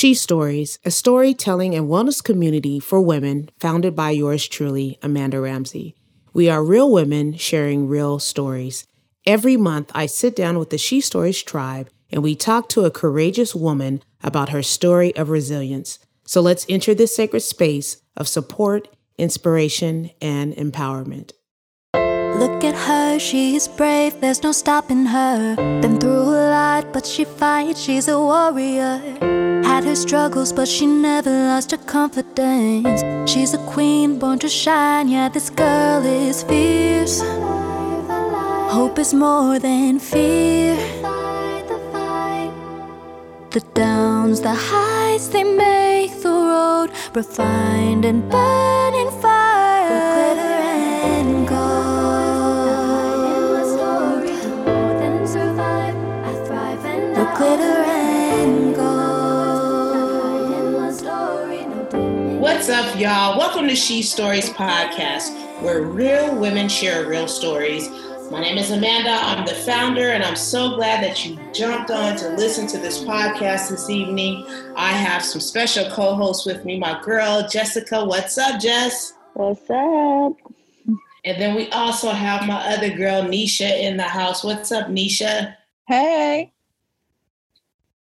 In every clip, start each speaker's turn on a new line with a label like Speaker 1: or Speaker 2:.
Speaker 1: She Stories, a storytelling and wellness community for women founded by yours truly, Amanda Ramsey. We are real women sharing real stories. Every month, I sit down with the She Stories tribe and we talk to a courageous woman about her story of resilience. So let's enter this sacred space of support, inspiration, and empowerment.
Speaker 2: Look at her, she is brave, there's no stopping her. Been through a lot, but she fights, she's a warrior had her struggles, but she never lost her confidence. She's a queen born to shine, yeah, this girl is fierce. Hope is more than fear. The downs, the highs, they make the road refined and burning fire.
Speaker 1: What's up, y'all? Welcome to She Stories Podcast, where real women share real stories. My name is Amanda. I'm the founder, and I'm so glad that you jumped on to listen to this podcast this evening. I have some special co hosts with me, my girl, Jessica. What's up, Jess?
Speaker 3: What's up?
Speaker 1: And then we also have my other girl, Nisha, in the house. What's up, Nisha?
Speaker 3: Hey.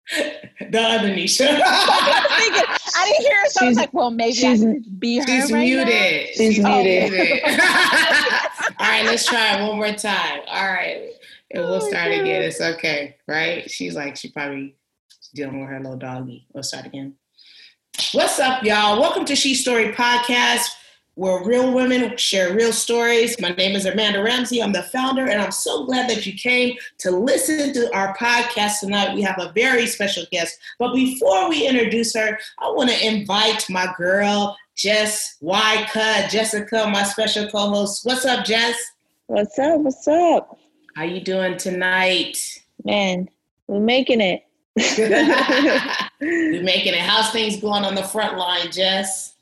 Speaker 1: The other Nisha.
Speaker 3: I didn't hear her, so she's, I was like, well, maybe she's, I be her.
Speaker 1: She's
Speaker 3: right
Speaker 1: muted.
Speaker 3: Now.
Speaker 1: She's, she's oh, muted. muted. All right, let's try it one more time. All right. And we'll oh, start again. It's okay, right? She's like, she probably dealing with her little doggy. We'll start again. What's up, y'all? Welcome to She Story Podcast where real women share real stories. My name is Amanda Ramsey. I'm the founder, and I'm so glad that you came to listen to our podcast tonight. We have a very special guest. But before we introduce her, I want to invite my girl, Jess Wyka, Jessica, my special co-host. What's up, Jess?
Speaker 3: What's up? What's up?
Speaker 1: How you doing tonight?
Speaker 3: Man, we're making it.
Speaker 1: we're making it. How's things going on the front line, Jess?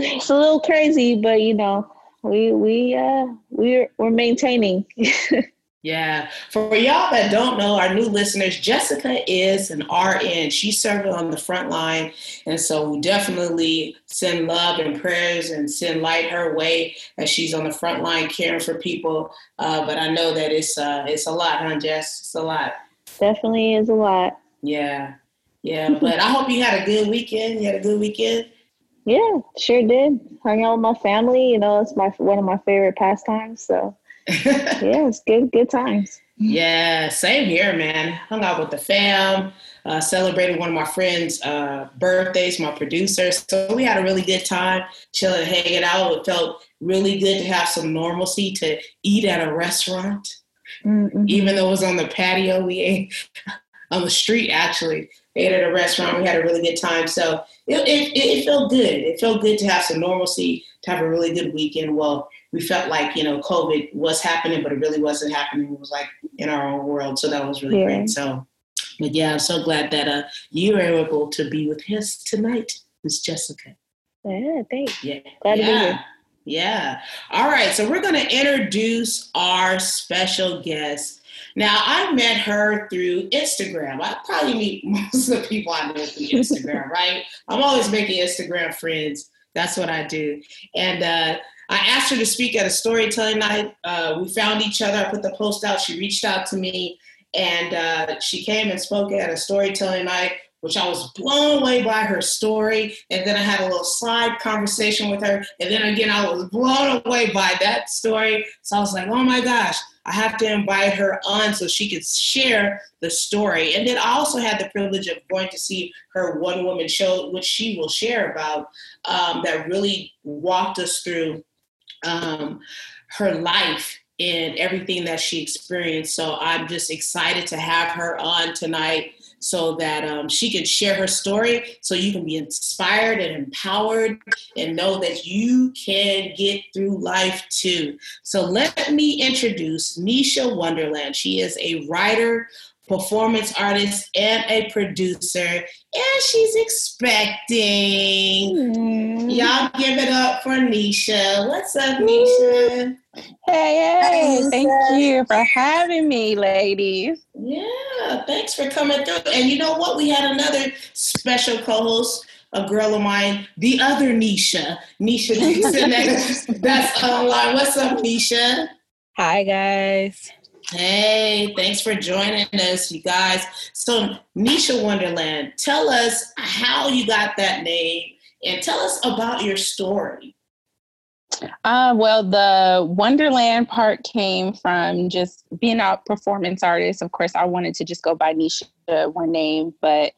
Speaker 3: It's a little crazy, but you know, we we uh we're we're maintaining.
Speaker 1: yeah. For y'all that don't know, our new listeners, Jessica is an RN. She's serving on the front line. And so we definitely send love and prayers and send light her way as she's on the front line caring for people. Uh, but I know that it's uh it's a lot, huh, Jess? It's a lot.
Speaker 3: Definitely is a lot.
Speaker 1: Yeah. Yeah. but I hope you had a good weekend. You had a good weekend.
Speaker 3: Yeah, sure did. Hung out with my family. You know, it's my one of my favorite pastimes. So yeah, it's good, good times.
Speaker 1: Yeah, same here, man. Hung out with the fam, uh, celebrated one of my friends' uh, birthdays, my producer. So we had a really good time, chilling, hanging out. It felt really good to have some normalcy to eat at a restaurant. Mm-hmm. Even though it was on the patio, we ate on the street actually ate at a restaurant. We had a really good time. So it, it, it, felt good. It felt good to have some normalcy, to have a really good weekend. Well, we felt like, you know, COVID was happening, but it really wasn't happening. It was like in our own world. So that was really yeah. great. So, but yeah, I'm so glad that uh, you were able to be with us tonight, Miss Jessica.
Speaker 3: Yeah, thanks.
Speaker 1: Yeah.
Speaker 3: Glad
Speaker 1: yeah.
Speaker 3: to be here.
Speaker 1: Yeah. All right. So we're going to introduce our special guest. Now, I met her through Instagram. I probably meet most of the people I know through Instagram, right? I'm always making Instagram friends. That's what I do. And uh, I asked her to speak at a storytelling night. Uh, we found each other. I put the post out. She reached out to me and uh, she came and spoke at a storytelling night which I was blown away by her story. And then I had a little side conversation with her. And then again, I was blown away by that story. So I was like, oh my gosh, I have to invite her on so she could share the story. And then I also had the privilege of going to see her one woman show, which she will share about, um, that really walked us through um, her life and everything that she experienced. So I'm just excited to have her on tonight so that um, she can share her story so you can be inspired and empowered and know that you can get through life too. So let me introduce Nisha Wonderland. She is a writer, performance artist, and a producer. And she's expecting. Mm. Y'all give it up for Nisha. What's up, Nisha?
Speaker 4: Hey, hey, thank you for having me, ladies.
Speaker 1: Yeah, thanks for coming through. And you know what? We had another special co host a girl of mine, the other Nisha, Nisha that's, that's online. What's up, Nisha?
Speaker 4: Hi, guys.
Speaker 1: Hey, thanks for joining us, you guys. So, Nisha Wonderland, tell us how you got that name and tell us about your story.
Speaker 4: Uh, well, the Wonderland part came from just being a performance artist. Of course, I wanted to just go by Nisha, one name, but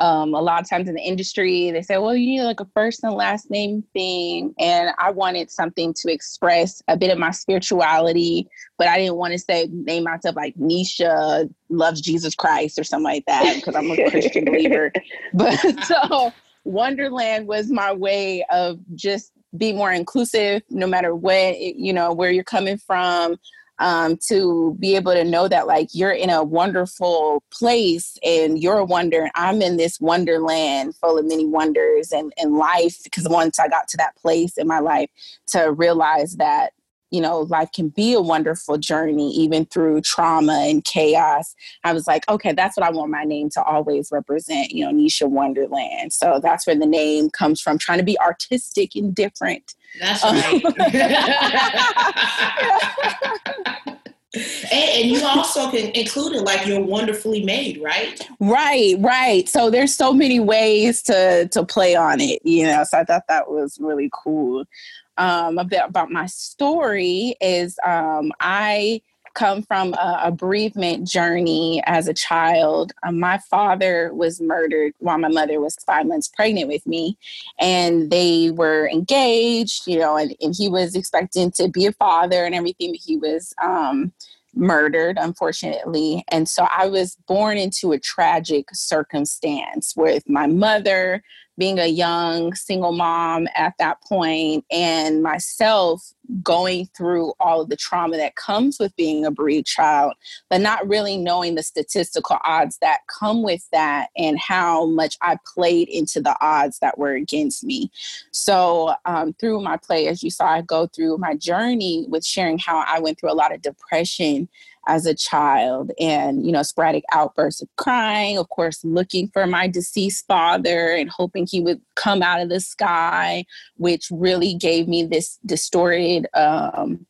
Speaker 4: um, a lot of times in the industry, they say, well, you need like a first and last name thing. And I wanted something to express a bit of my spirituality, but I didn't want to say, name myself like Nisha loves Jesus Christ or something like that because I'm a Christian believer. But so Wonderland was my way of just be more inclusive no matter what, you know, where you're coming from um, to be able to know that like you're in a wonderful place and you're a wonder. I'm in this wonderland full of many wonders and, and life. Because once I got to that place in my life to realize that you know, life can be a wonderful journey, even through trauma and chaos. I was like, okay, that's what I want my name to always represent, you know, Nisha Wonderland. So that's where the name comes from, trying to be artistic and different.
Speaker 1: That's um, right. and, and, you also can include it like you're wonderfully made, right?
Speaker 4: Right, right. So there's so many ways to to play on it, you know. So I thought that was really cool um, a bit about my story is um, I come from a, a, bereavement journey as a child. Um, my father was murdered while my mother was five months pregnant with me, and they were engaged, you know, and, and he was expecting to be a father and everything, but he was um, murdered, unfortunately. And so I was born into a tragic circumstance with my mother being a young single mom at that point and myself going through all of the trauma that comes with being a bereaved child, but not really knowing the statistical odds that come with that and how much I played into the odds that were against me. So, um, through my play, as you saw, I go through my journey with sharing how I went through a lot of depression as a child and you know sporadic outbursts of crying of course looking for my deceased father and hoping he would come out of the sky which really gave me this distorted um,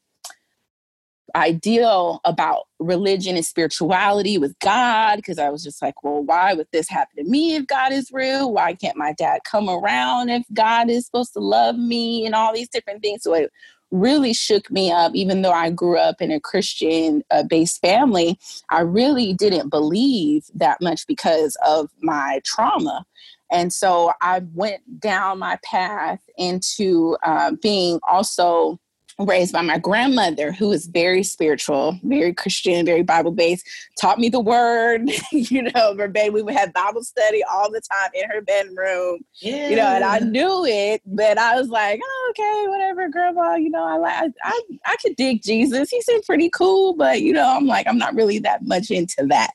Speaker 4: ideal about religion and spirituality with God because I was just like, well, why would this happen to me if God is real? Why can't my dad come around if God is supposed to love me and all these different things? So it really shook me up, even though I grew up in a Christian uh, based family. I really didn't believe that much because of my trauma. And so I went down my path into uh, being also raised by my grandmother who was very spiritual very christian very bible based taught me the word you know verbatim. We would have bible study all the time in her bedroom yeah. you know and i knew it but i was like oh, okay whatever grandma you know i like I, I could dig jesus. He seemed pretty cool but you know i'm like i'm not really that much into that.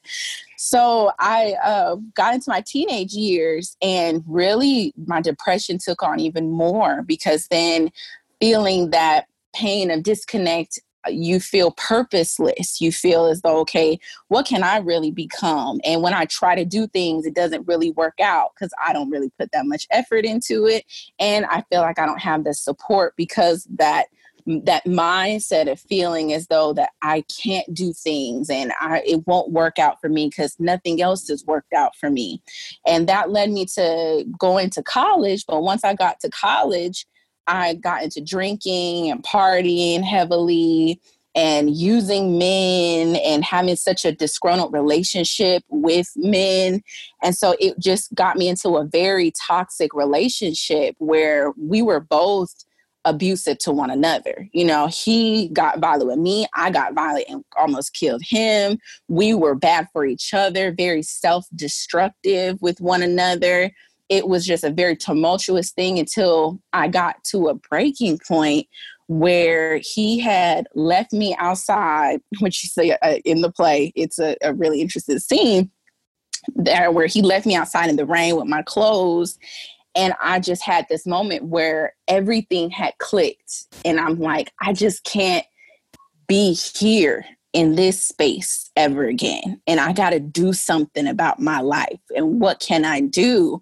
Speaker 4: So I uh, got into my teenage years, and really my depression took on even more because then feeling that pain of disconnect uh, you feel purposeless. You feel as though, okay, what can I really become? And when I try to do things, it doesn't really work out because I don't really put that much effort into it. And I feel like I don't have the support because that that mindset of feeling as though that I can't do things and I, it won't work out for me because nothing else has worked out for me. And that led me to going to college. But once I got to college, I got into drinking and partying heavily and using men and having such a disgruntled relationship with men. And so it just got me into a very toxic relationship where we were both abusive to one another. You know, he got violent with me, I got violent and almost killed him. We were bad for each other, very self destructive with one another it was just a very tumultuous thing until I got to a breaking point where he had left me outside, which uh, in the play, it's a, a really interesting scene there where he left me outside in the rain with my clothes. And I just had this moment where everything had clicked. And I'm like, I just can't be here in this space ever again. And I got to do something about my life. And what can I do?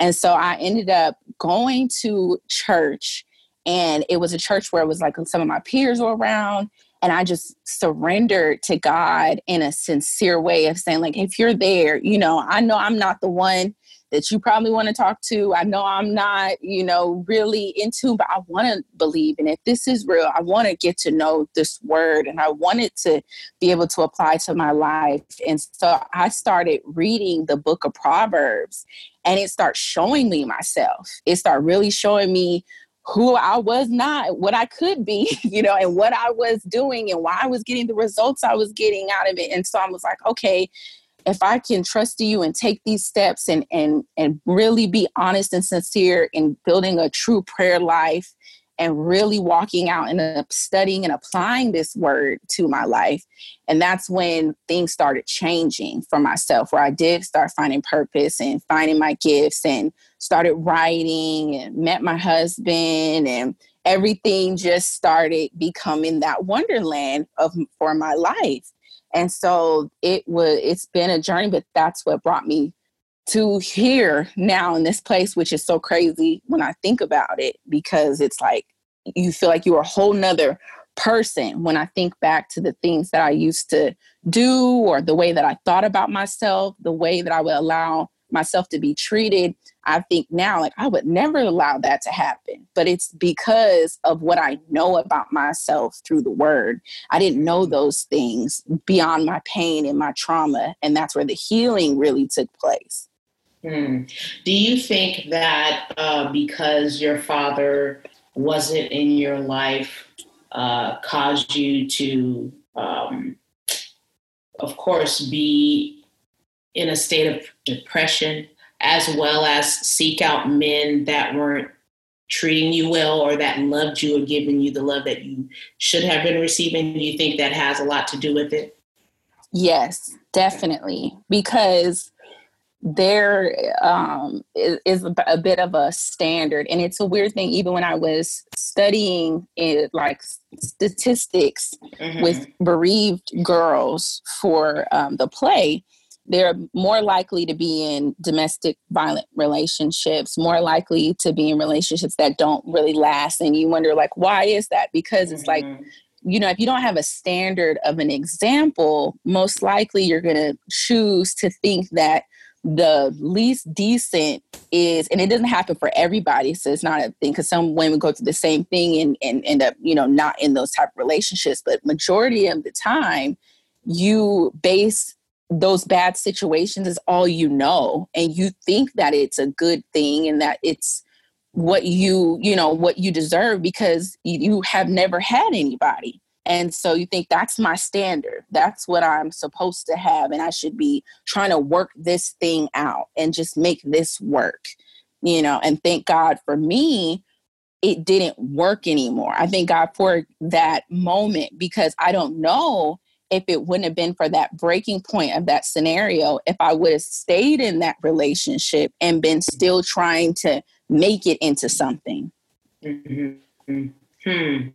Speaker 4: And so I ended up going to church. And it was a church where it was like some of my peers were around. And I just surrendered to God in a sincere way of saying, like, if you're there, you know, I know I'm not the one that you probably want to talk to. I know I'm not, you know, really into, but I want to believe. And if this is real, I want to get to know this word and I wanted to be able to apply to my life. And so I started reading the book of Proverbs and it starts showing me myself. It started really showing me who I was not, what I could be, you know, and what I was doing and why I was getting the results I was getting out of it. And so I was like, okay, if I can trust you and take these steps and and and really be honest and sincere in building a true prayer life and really walking out and studying and applying this word to my life. And that's when things started changing for myself, where I did start finding purpose and finding my gifts and started writing and met my husband and everything just started becoming that wonderland of for my life and so it was it's been a journey but that's what brought me to here now in this place which is so crazy when i think about it because it's like you feel like you're a whole nother person when i think back to the things that i used to do or the way that i thought about myself the way that i would allow myself to be treated i think now like i would never allow that to happen but it's because of what i know about myself through the word i didn't know mm-hmm. those things beyond my pain and my trauma and that's where the healing really took place
Speaker 1: hmm. do you think that uh, because your father wasn't in your life uh, caused you to um, of course be in a state of depression, as well as seek out men that weren't treating you well or that loved you or giving you the love that you should have been receiving? Do you think that has a lot to do with it?
Speaker 4: Yes, definitely. Because there um, is, a bit of a standard, and it's a weird thing. Even when I was studying it, like statistics mm-hmm. with bereaved girls for um, the play, they're more likely to be in domestic violent relationships more likely to be in relationships that don't really last and you wonder like why is that because it's mm-hmm. like you know if you don't have a standard of an example most likely you're going to choose to think that the least decent is and it doesn't happen for everybody so it's not a thing because some women go through the same thing and, and end up you know not in those type of relationships but majority of the time you base those bad situations is all you know and you think that it's a good thing and that it's what you you know what you deserve because you have never had anybody. And so you think that's my standard. That's what i'm supposed to have and i should be trying to work this thing out and just make this work you know and thank god for me it didn't work anymore. I thank god for that moment because i don't know if it wouldn't have been for that breaking point of that scenario, if I would have stayed in that relationship and been still trying to make it into something.
Speaker 1: Mm-hmm. Hmm.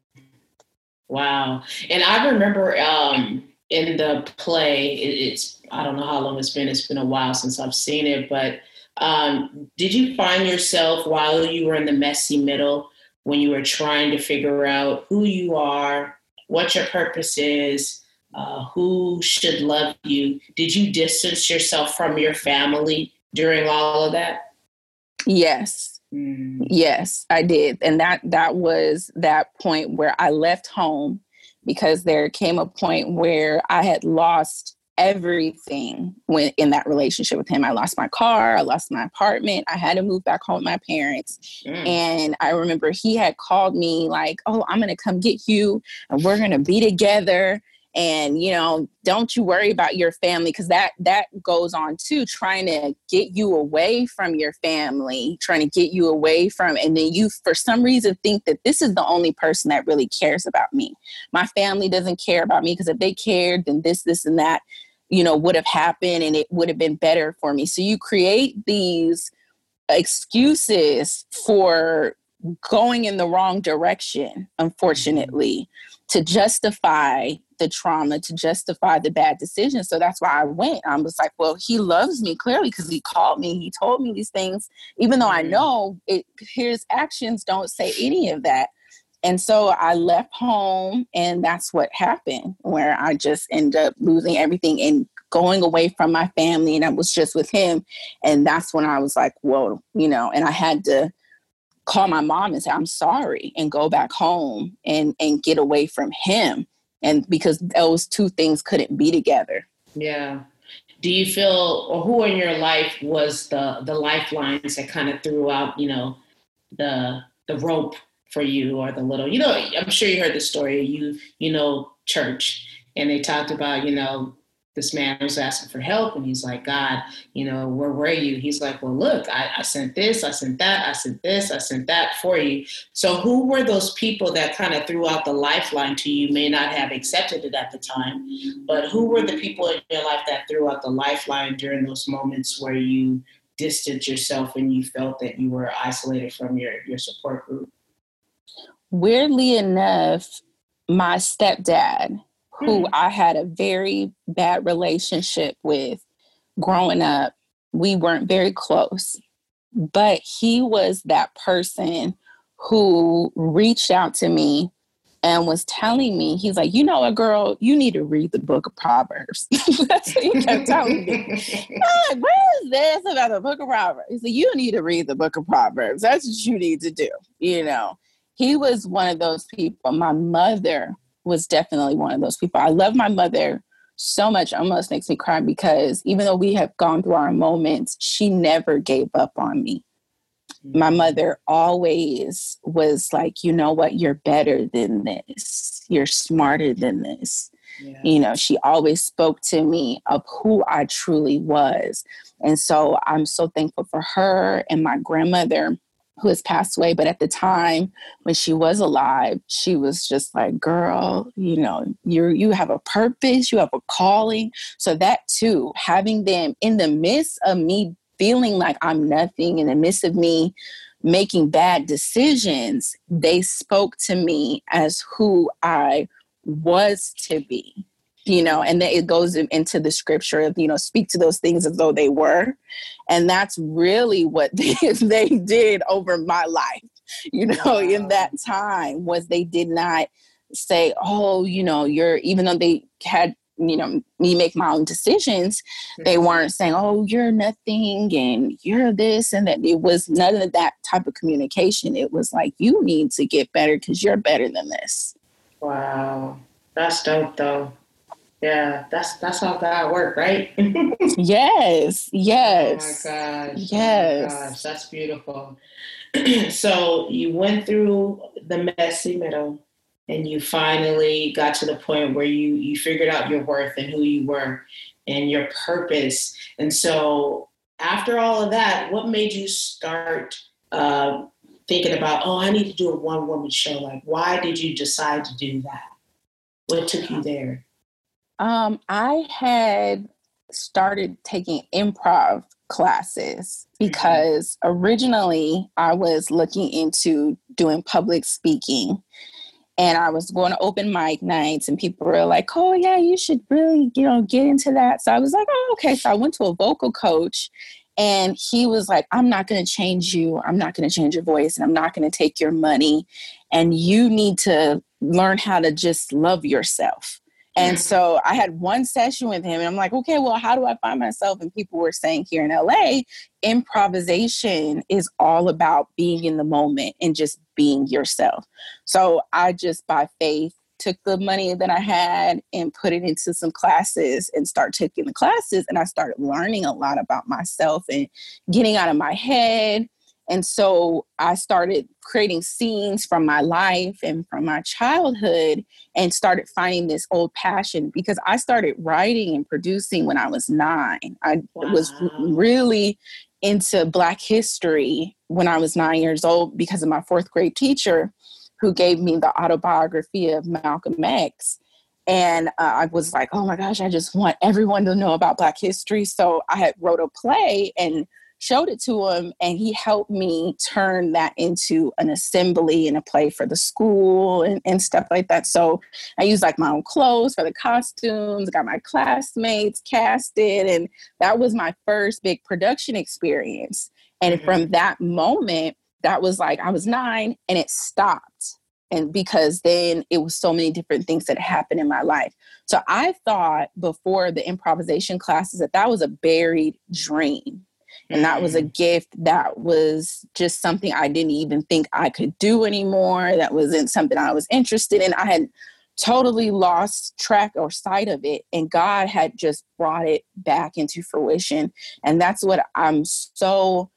Speaker 1: Wow. And I remember um, in the play, it, it's, I don't know how long it's been, it's been a while since I've seen it, but um, did you find yourself while you were in the messy middle when you were trying to figure out who you are, what your purpose is, uh, who should love you. Did you distance yourself from your family during all of that?
Speaker 4: Yes. Mm. Yes, I did. And that that was that point where I left home because there came a point where I had lost everything when in that relationship with him. I lost my car, I lost my apartment, I had to move back home with my parents. Mm. And I remember he had called me like, "Oh, I'm going to come get you and we're going to be together." And you know don't you worry about your family because that that goes on too trying to get you away from your family trying to get you away from and then you for some reason think that this is the only person that really cares about me. My family doesn't care about me because if they cared then this this and that you know would have happened and it would have been better for me. So you create these excuses for going in the wrong direction mm-hmm. unfortunately to justify the trauma to justify the bad decision. So that's why I went. I was like, well, he loves me clearly because he called me. He told me these things, even though I mm-hmm. know it, his actions don't say any of that. And so I left home, and that's what happened, where I just ended up losing everything and going away from my family, and I was just with him. And that's when I was like, whoa, you know, and I had to call my mom and say, I'm sorry, and go back home and, and get away from him. And because those two things couldn't be together.
Speaker 1: Yeah. Do you feel or who in your life was the the lifelines that kind of threw out you know the the rope for you or the little you know i'm sure you heard the story you you know church and they talked about you know this man was asking for help and he's like god you know where were you? He's like well look I, I, sent this i sent that i sent this i sent that for you. So who were those people that kind of threw out the lifeline to you may not have accepted it at the time but who were the people in your life that threw out the lifeline during those moments where you distanced yourself and you felt that you were isolated from your your support group?
Speaker 4: Weirdly enough my stepdad who mm. I had a very bad relationship with growing up. We weren't very close, but he was that person who reached out to me and was telling me, he's like, you know what, girl, you need to read the book of Proverbs. That's what he kept telling me. I'm like, what is this about the book of Proverbs? He said, you need to read the book of Proverbs. That's what you need to do. You know, he was one of those people. My mother was definitely one of those people. I love my mother so much, almost makes me cry because even though we have gone through our moments, she never gave up on me. My mm-hmm. mother always was like, you know what, you're better than this, you're smarter than this. Yeah. You know, she always spoke to me of who I truly was. And so I'm so thankful for her and my grandmother who has passed away, but at the time when she was alive, she was just like, girl, you know, you you have a purpose, you have a calling. So that too, having them in the midst of me feeling like I'm nothing, in the midst of me making bad decisions, they spoke to me as who I was to be you know and then it goes into the scripture of you know speak to those things as though they were. And that's really what they, they did over my life you know wow. in that time was they did not say oh you know you're even though they had you know me make my own decisions they mm-hmm. weren't saying oh you're nothing and you're this and that. It was none of that type of communication. It was like you need to get better because you're better than this.
Speaker 1: Wow. That's dope though yeah, that's that's how God work, right?
Speaker 4: yes, yes.
Speaker 1: Oh my gosh.
Speaker 4: Yes.
Speaker 1: Oh my gosh, that's beautiful. so you went through the messy middle and you finally got to the point where you you figured out your worth and who you were and your purpose. And so after all of that, what made you start uh, thinking about, oh, I need to do a one woman show? Like, why did you decide to do that? What took you there?
Speaker 4: Um, I had started taking improv classes mm-hmm. because originally I was looking into doing public speaking and I was going to open mic nights and people were like, "Oh yeah, you should really, you know, get into that." So I was like, "Oh, okay." So I went to a vocal coach and he was like, "I'm not going to change you. I'm not going to change your voice and I'm not going to take your money and you need to learn how to just love yourself." And so I had one session with him, and I'm like, okay, well, how do I find myself? And people were saying here in LA, improvisation is all about being in the moment and just being yourself. So I just, by faith, took the money that I had and put it into some classes and start taking the classes. And I started learning a lot about myself and getting out of my head And so I started creating scenes from my life and from my childhood and started finding this old passion because I started writing and producing when I was nine. I wow. was really into Black history when I was nine years old because of my fourth grade teacher who gave me the autobiography of Malcolm X. And uh, I was like, oh my gosh, I just want everyone to know about Black history. So I had wrote a play and showed it to him and he helped me turn that into an assembly and a play for the school and, and stuff like that. So i used like my own clothes for the costumes got my classmates casted and that was my first big production experience. And mm-hmm. from that moment that was like i was nine and it stopped. And because then it was so many different things that happened in my life. So i thought before the improvisation classes that that was a buried dream and that was a mm. gift that was just something I didn't even think I could do anymore. That wasn't something I was interested in. I had totally lost track or sight of it. And God had just brought it back into fruition. And that's what I'm so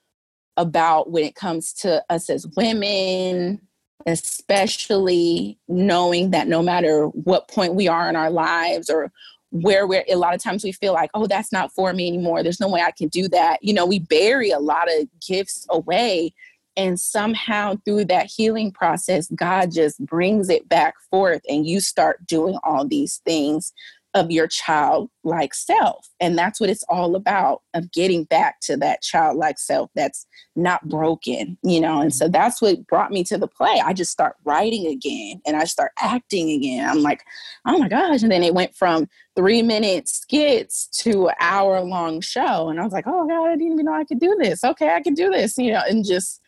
Speaker 4: about when it comes to us as women, especially knowing that no matter what point we are in our lives or where we're a lot of times we feel like oh that's not for me anymore. There's no way i can do that. You know we bury a lot of gifts away and somehow through that healing process god just brings it back forth and you start doing all these things of your childlike self. And that's what it's all about of getting back to that childlike self that's not broken, you know. And so that's what brought me to the play. I just start writing again and I start acting again. I'm like, oh my gosh. And then it went from three minute skits to an hour long show. And I was like, oh God, I didn't even know I could do this. Okay, I can do this, you know, and just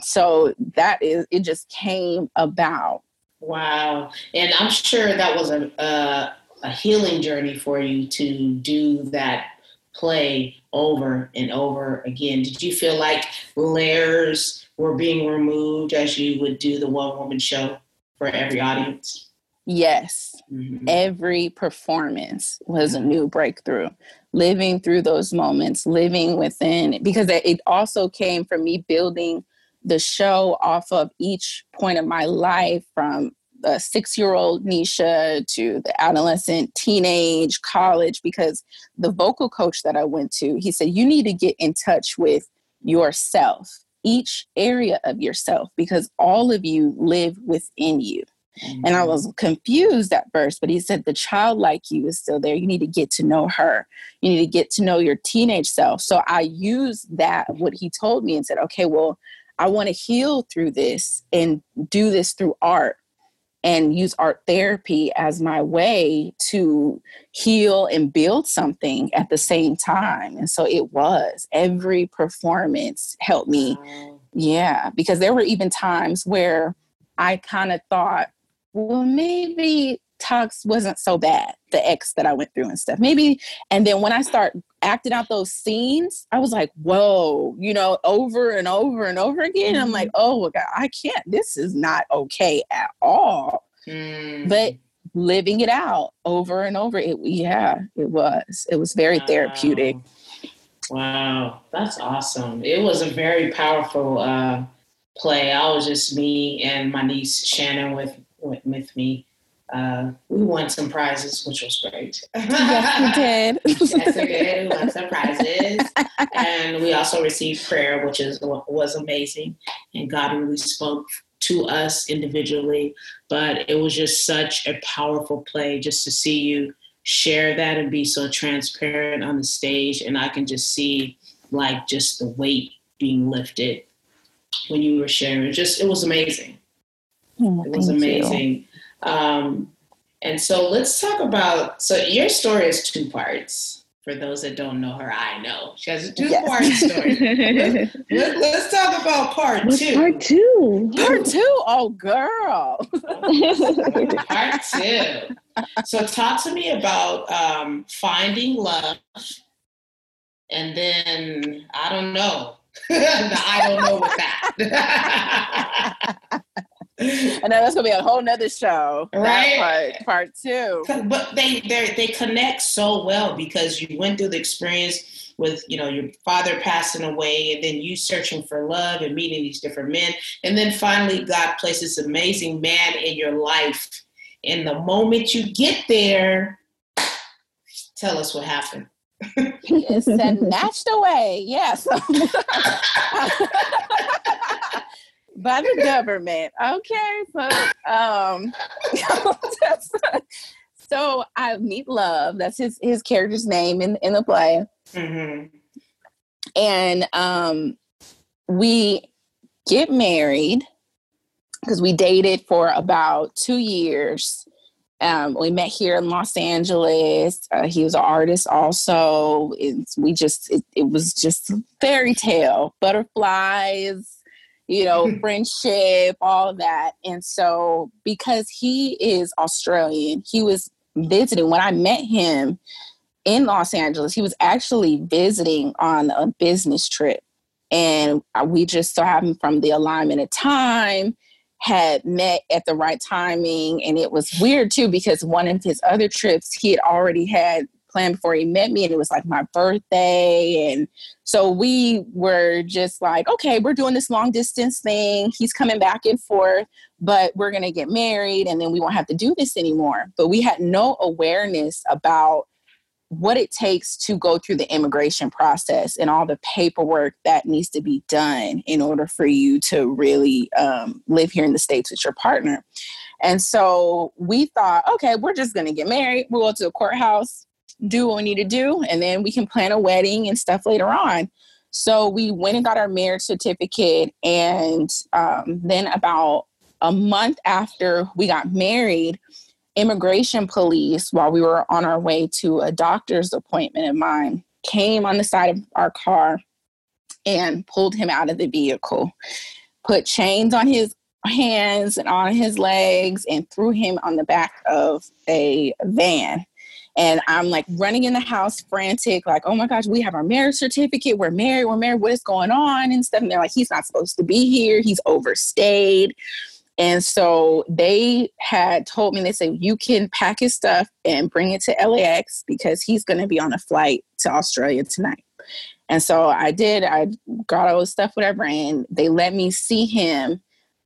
Speaker 4: so that is it just came about.
Speaker 1: Wow. And I'm sure that was a uh a healing journey for you to do that play over and over again. Did you feel like layers were being removed as you would do the one woman show for every audience?
Speaker 4: Yes. Mm-hmm. Every performance was a new breakthrough. Living through those moments, living within, because it also came from me building the show off of each point of my life from the six year old Nisha to the adolescent, teenage, college, because the vocal coach that I went to, he said, you need to get in touch with yourself, each area of yourself, because all of you live within you. Mm-hmm. And I mm-hmm. was confused at first, but he said, the child like you is still there. You need to get to know her. You need to get to know your teenage self. So I used that, what he told me, and said, okay, well, I want to heal through this and do this through art and use art therapy as my way to heal and build something at the same time. And so it was every performance helped me. Yeah, because there were even times where I kind of thought, well, maybe talks wasn't so bad the ex that i went through and stuff maybe and then when i start acting out those scenes i was like whoa you know over and over and over again mm-hmm. i'm like mm-hmm. oh god i can't this is not okay at all mm. but living it out over and over it yeah it was it was very wow. therapeutic
Speaker 1: wow that's awesome it was a very powerful uh play i was just me and my niece shannon with with, with me uh, we won some prizes, which was great.
Speaker 4: Yes, we did.
Speaker 1: yes, we did. We won some prizes, and we also received prayer, which is was amazing. And God really spoke to us individually, but it was just such a powerful play just to see you share that and be so transparent on the stage, and I can just see like just the weight being lifted when you were sharing. Just it was amazing. Oh, it was amazing. You. Um, and so let's talk about. So your story is two parts. For those that don't know her, I know she has a two-part yes. story. let's, let's, talk about part
Speaker 3: What's
Speaker 1: two.
Speaker 3: Part two.
Speaker 4: Part two. Oh, girl.
Speaker 1: part two. So talk to me about um, finding love, and then I don't know. I don't know with that.
Speaker 4: And then that's gonna be a whole nother show. Right. Part, part two.
Speaker 1: But they they connect so well because you went through the experience with you know your father passing away and then you searching for love and meeting these different men and then finally god places this amazing man in your life and the moment you get there tell us what happened
Speaker 4: it's snatched away yes by the government okay so um so i meet love that's his his character's name in in the play mm-hmm. and um we get married because we dated for about two years um, we met here in Los Angeles. Uh, he was an artist also. It's, we just, it, it was just fairy tale, butterflies, you know, friendship, all that. And so, because he is Australian, he was visiting when I met him in Los Angeles. He was actually visiting on a business trip. And we just so happened from the alignment of time had met at the right timing. And it was weird too, because one of his other trips, he had already had planned before he met me, and it was like my birthday. And so we were just like, okay, we're doing this long distance thing. He's coming back and forth, but we're going to get married and then we won't have to do this anymore. But we had no awareness about what it takes to go through the immigration process and all the paperwork that needs to be done in order for you to really um, live here in the States with your partner. And so we thought, okay, we're just going to get married. We'll go to a courthouse, do what we need to do, and then we can plan a wedding and stuff later on. So we went and got our marriage certificate. And um, then about a month after we got married, immigration police, while we were on our way to a doctor's appointment of mine, came on the side of our car and pulled him out of the vehicle, put chains on his hands and on his legs, and threw him on the back of a van. And I'm like running in the house frantic, like, oh my gosh, we have our marriage certificate. We're married. We're married. What is going on? And stuff. And they're like, he's not supposed to be here. He's overstayed. And so they had told me, they said, you can pack his stuff and bring it to LAX because he's going to be on a flight to Australia tonight. And so I did. I got all his stuff, whatever, and they let me see him.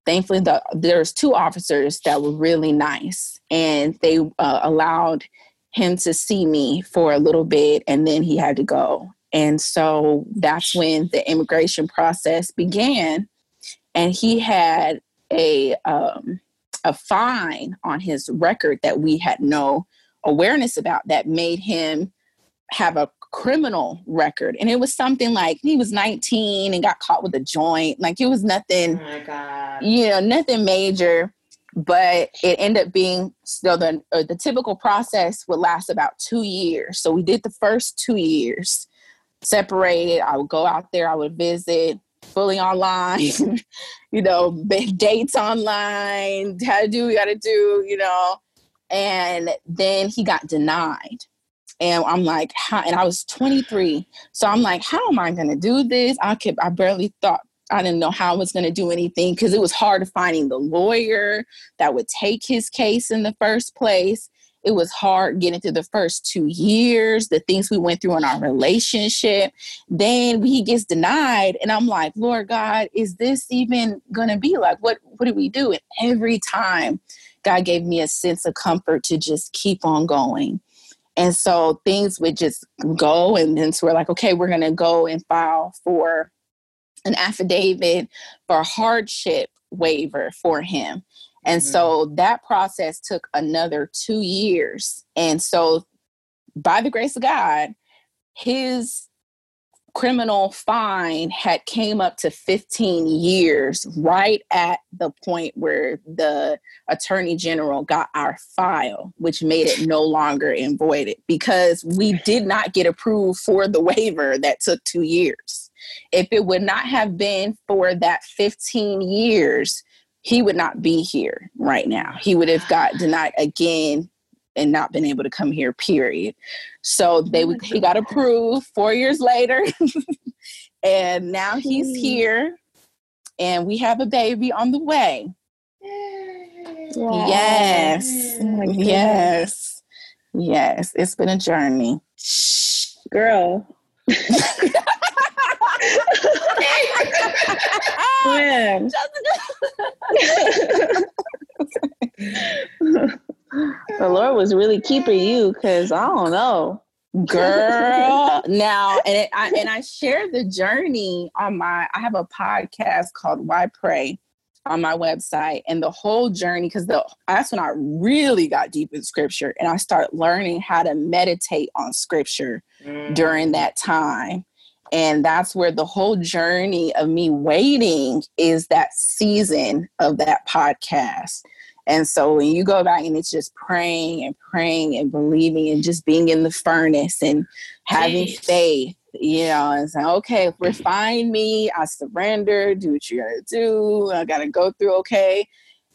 Speaker 4: Thankfully, the, there's two officers that were really nice, and they uh, allowed him to see me for a little bit, and then he had to go. And so that's when the immigration process began. And he had a um, a fine on his record that we had no awareness about that made him have a criminal record and it was something like he was 19 and got caught with a joint like it was nothing oh you know nothing major but it ended up being so the uh, the typical process would last about two years so we did the first two years separated i would go out there i would visit fully online, you know, dates online, how to do, you got to do, you know. And then he got denied. And I'm like, how, and I was 23. So I'm like, how am I going to do this? I could, I barely thought, I didn't know how I was going to do anything because it was hard finding the lawyer that would take his case in the first place it was hard getting through the first two years, the things we went through in our relationship. Then he gets denied, and I'm like, Lord God, is this even gonna be like what what do we do? And every time God gave me a sense of comfort to just keep on going. And so things would just go, and then so we're like, okay, we're gonna go and file for an affidavit for a hardship waiver for him. And mm-hmm. so that process took another two years. And so, by the grace of God, his criminal fine had came up to 15 years right at the point where the attorney general got our file which made it no longer and voided because we did not get approved for the waiver that took 2 years if it would not have been for that 15 years he would not be here right now. He would have got denied again and not been able to come here, period. So they he got approved four years later. and now he's here and we have a baby on the way. Wow. Yes. Oh yes. Yes. It's been a journey.
Speaker 3: Girl, The Lord was really keeping you because I don't know.
Speaker 4: girl now and it, I, and I share the journey on my I have a podcast called Why Pray on my website and the whole journey because the that's when I really got deep in scripture and I started learning how to meditate on scripture mm. during that time and that's where the whole journey of me waiting is that season of that podcast and so when you go back and it's just praying and praying and believing and just being in the furnace and having Jeez. faith, you know, and saying, okay, refine me, I surrender, do what you gotta do, I gotta go through, okay.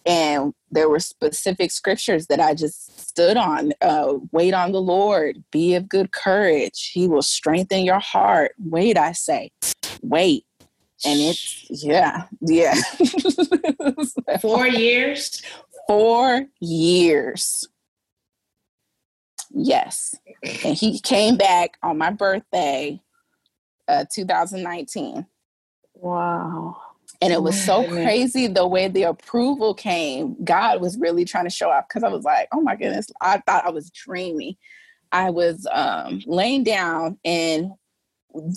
Speaker 4: And there were specific scriptures that I just stood on. Uh, wait on the Lord, be of good courage. He will strengthen your heart. Wait, I say, wait. And it's, yeah, yeah.
Speaker 1: Four years?
Speaker 4: four years. Yes. And he came back on my birthday, uh, 2019.
Speaker 3: Wow.
Speaker 4: And it was so crazy the way the approval came. God was really trying to show up because I was like, oh my goodness, I thought I was dreaming. I was um, laying down and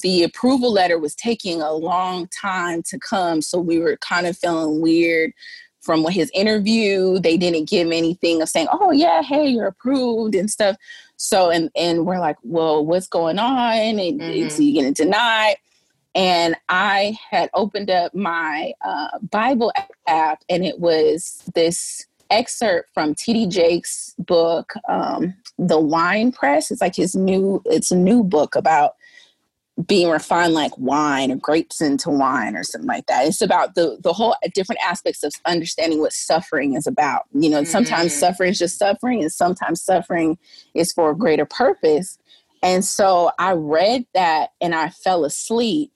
Speaker 4: the approval letter was taking a long time to come. So we were kind of feeling weird from his interview. They didn't give anything of saying, "Oh yeah, hey, you're approved" and stuff. So and and we're like, "Well, what's going on?" And mm-hmm. is he getting denied? And I had opened up my uh, Bible app, and it was this excerpt from T.D. Jakes' book, um, "The Wine Press." It's like his new. It's a new book about being refined like wine or grapes into wine or something like that. It's about the the whole different aspects of understanding what suffering is about. You know, mm-hmm. sometimes suffering is just suffering, and sometimes suffering is for a greater purpose. And so I read that and I fell asleep.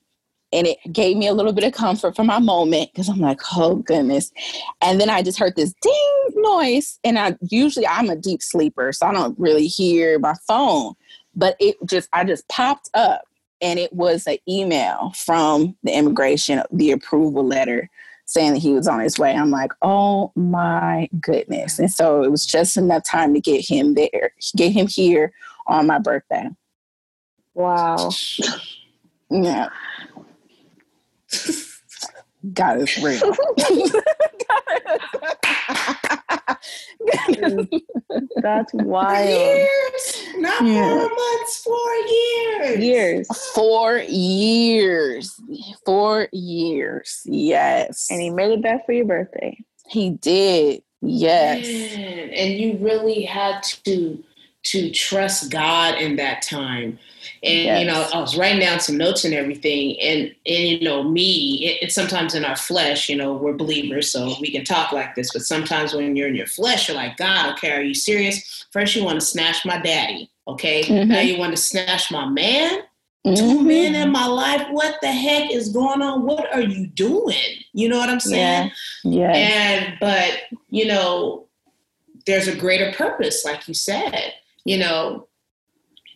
Speaker 4: And it gave me a little bit of comfort for my moment because I'm like, oh goodness. And then I just heard this ding noise. And I usually I'm a deep sleeper, so I don't really hear my phone. But it just I just popped up and it was an email from the immigration, the approval letter saying that he was on his way. I'm like, oh my goodness. And so it was just enough time to get him there, get him here on my birthday.
Speaker 3: Wow.
Speaker 4: Yeah. God is real.
Speaker 3: That's wild.
Speaker 1: Years, not yeah. four months, four years.
Speaker 3: Years.
Speaker 4: Four years. Four years. Yes.
Speaker 3: And he made it back for your birthday.
Speaker 4: He did. Yes.
Speaker 1: Man. And you really had to to trust God in that time. And yes. you know, I was writing down some notes and everything. And and you know, me, it, it's sometimes in our flesh. You know, we're believers, so we can talk like this. But sometimes when you're in your flesh, you're like, God, okay, are you serious? First, you want to snatch my daddy. Okay, mm-hmm. now you want to snatch my man. Mm-hmm. Two men in my life. What the heck is going on? What are you doing? You know what I'm saying?
Speaker 4: Yeah. yeah.
Speaker 1: And but you know, there's a greater purpose, like you said you know,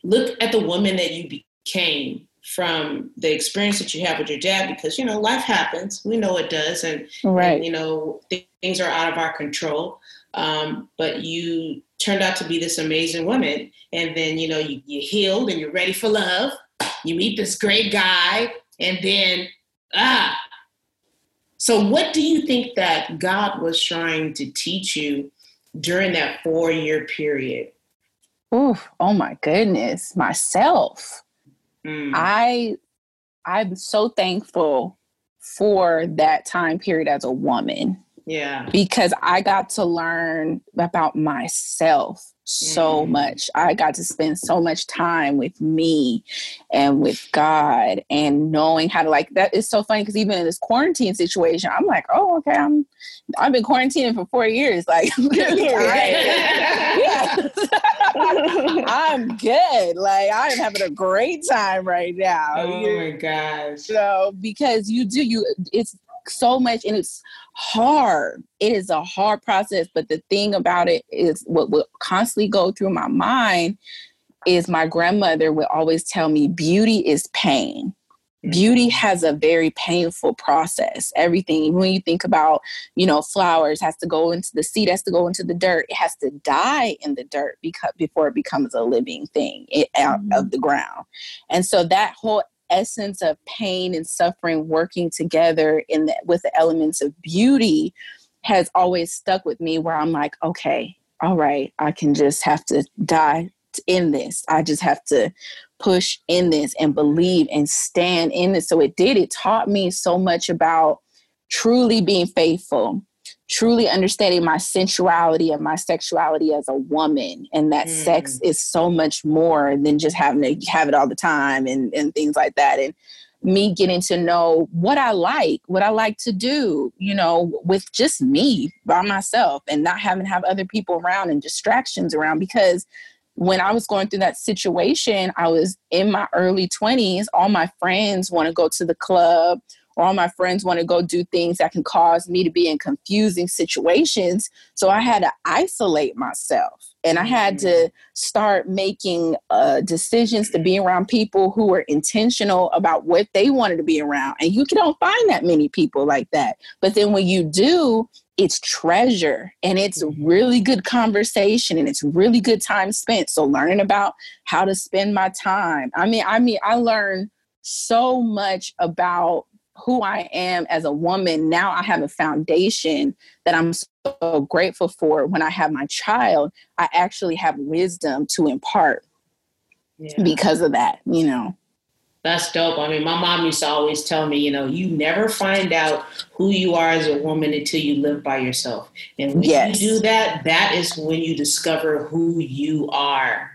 Speaker 1: look at the woman that you became from the experience that you have with your dad because you know life happens. We know it does and,
Speaker 4: right.
Speaker 1: and you know th- things are out of our control. Um, but you turned out to be this amazing woman and then you know you, you healed and you're ready for love. You meet this great guy and then ah. So what do you think that god was trying to teach you during that four year period
Speaker 4: Ooh, oh my goodness, myself. Mm. I I'm so thankful for that time period as a woman.
Speaker 1: Yeah.
Speaker 4: Because I got to learn about myself so mm. much. I got to spend so much time with me and with God and knowing how to like that is so funny because even in this quarantine situation, I'm like, oh, okay, I'm I've been quarantining for four years. Like I'm good. Like I am having a great time right now.
Speaker 1: Oh my gosh.
Speaker 4: So because you do you it's so much and it's hard. It is a hard process, but the thing about it is what will constantly go through my mind is my grandmother would always tell me beauty is pain beauty mm-hmm. has a very painful process everything when you think about you know flowers has to go into the seed has to go into the dirt it has to die in the dirt because before it becomes a living thing it, out mm-hmm. of the ground and so that whole essence of pain and suffering working together in the, with the elements of beauty has always stuck with me where i'm like okay all right i can just have to die in this i just have to push in this and believe and stand in this. So it did. It taught me so much about truly being faithful, truly understanding my sensuality and my sexuality as a woman, and that mm. sex is so much more than just having to have it all the time and, and things like that. And me getting to know what I like, what I like to do, you know, with just me by myself and not having to have other people around and distractions around because when I was going through that situation, I was in my early 20s. All my friends want to go to the club, or all my friends want to go do things that can cause me to be in confusing situations. So I had to isolate myself and I had to mm. start making uh, decisions to be around people who were intentional about what they wanted to be around. And you don't find that many people like that. But then when you do, it's treasure and it's mm-hmm. really good conversation and it's really good time spent so learning about how to spend my time i mean i mean i learned so much about who i am as a woman now i have a foundation that i'm so grateful for when i have my child i actually have wisdom to impart yeah. because of that you know
Speaker 1: that's dope. I mean, my mom used to always tell me, you know, you never find out who you are as a woman until you live by yourself. And when yes. you do that, that is when you discover who you are.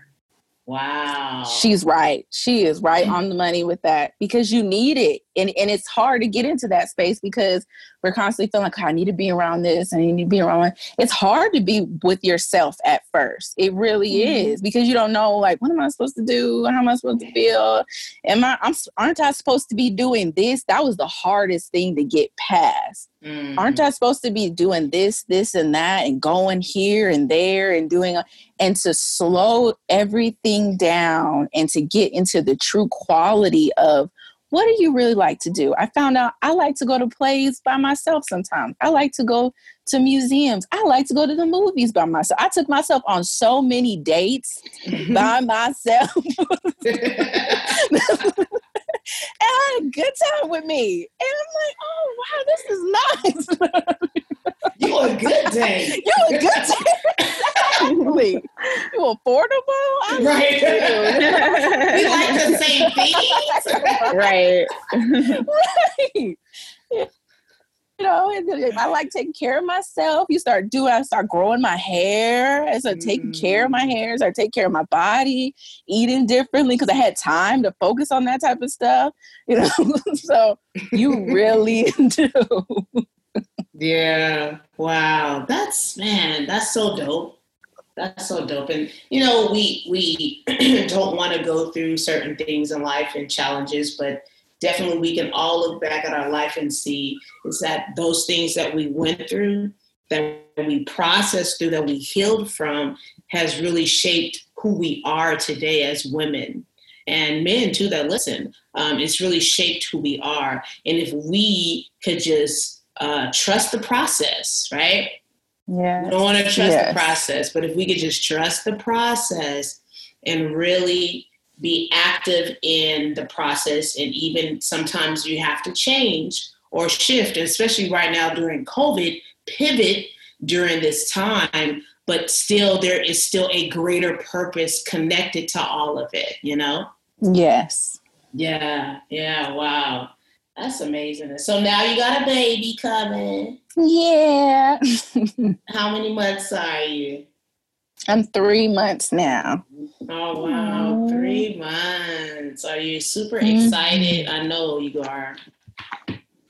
Speaker 1: Wow.
Speaker 4: She's right. She is right mm. on the money with that because you need it. And and it's hard to get into that space because we're constantly feeling like oh, I need to be around this and I need to be around it's hard to be with yourself at first. It really mm-hmm. is because you don't know like what am I supposed to do? How am I supposed to feel? Am I I'm aren't I supposed to be doing this? That was the hardest thing to get past. Mm-hmm. Aren't I supposed to be doing this, this, and that, and going here and there and doing, and to slow everything down and to get into the true quality of what do you really like to do? I found out I like to go to plays by myself sometimes. I like to go to museums. I like to go to the movies by myself. I took myself on so many dates mm-hmm. by myself. and I had a good time with me. And I'm like, oh wow, this is
Speaker 1: nice. you a good day.
Speaker 4: You a good day. exactly. You affordable.
Speaker 1: I right. You. we like the same things.
Speaker 4: right. right you know, I like taking care of myself. You start doing, I start growing my hair. I start taking mm. care of my hair. I start taking care of my body, eating differently because I had time to focus on that type of stuff. You know, so you really do.
Speaker 1: Yeah. Wow. That's man. That's so dope. That's so dope. And you know, we we don't want to go through certain things in life and challenges, but definitely we can all look back at our life and see is that those things that we went through, that we processed through, that we healed from, has really shaped who we are today as women and men too that listen. Um, it's really shaped who we are. And if we could just uh, trust the process, right?
Speaker 4: Yeah.
Speaker 1: We don't want to trust yes. the process, but if we could just trust the process and really be active in the process and even sometimes you have to change or shift especially right now during covid pivot during this time but still there is still a greater purpose connected to all of it you know
Speaker 4: yes
Speaker 1: yeah yeah wow that's amazing so now you got a baby coming
Speaker 4: yeah
Speaker 1: how many months are you
Speaker 4: I'm three months now.
Speaker 1: Oh wow, three months. Are you super excited? Mm-hmm. I know you are.